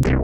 Bye.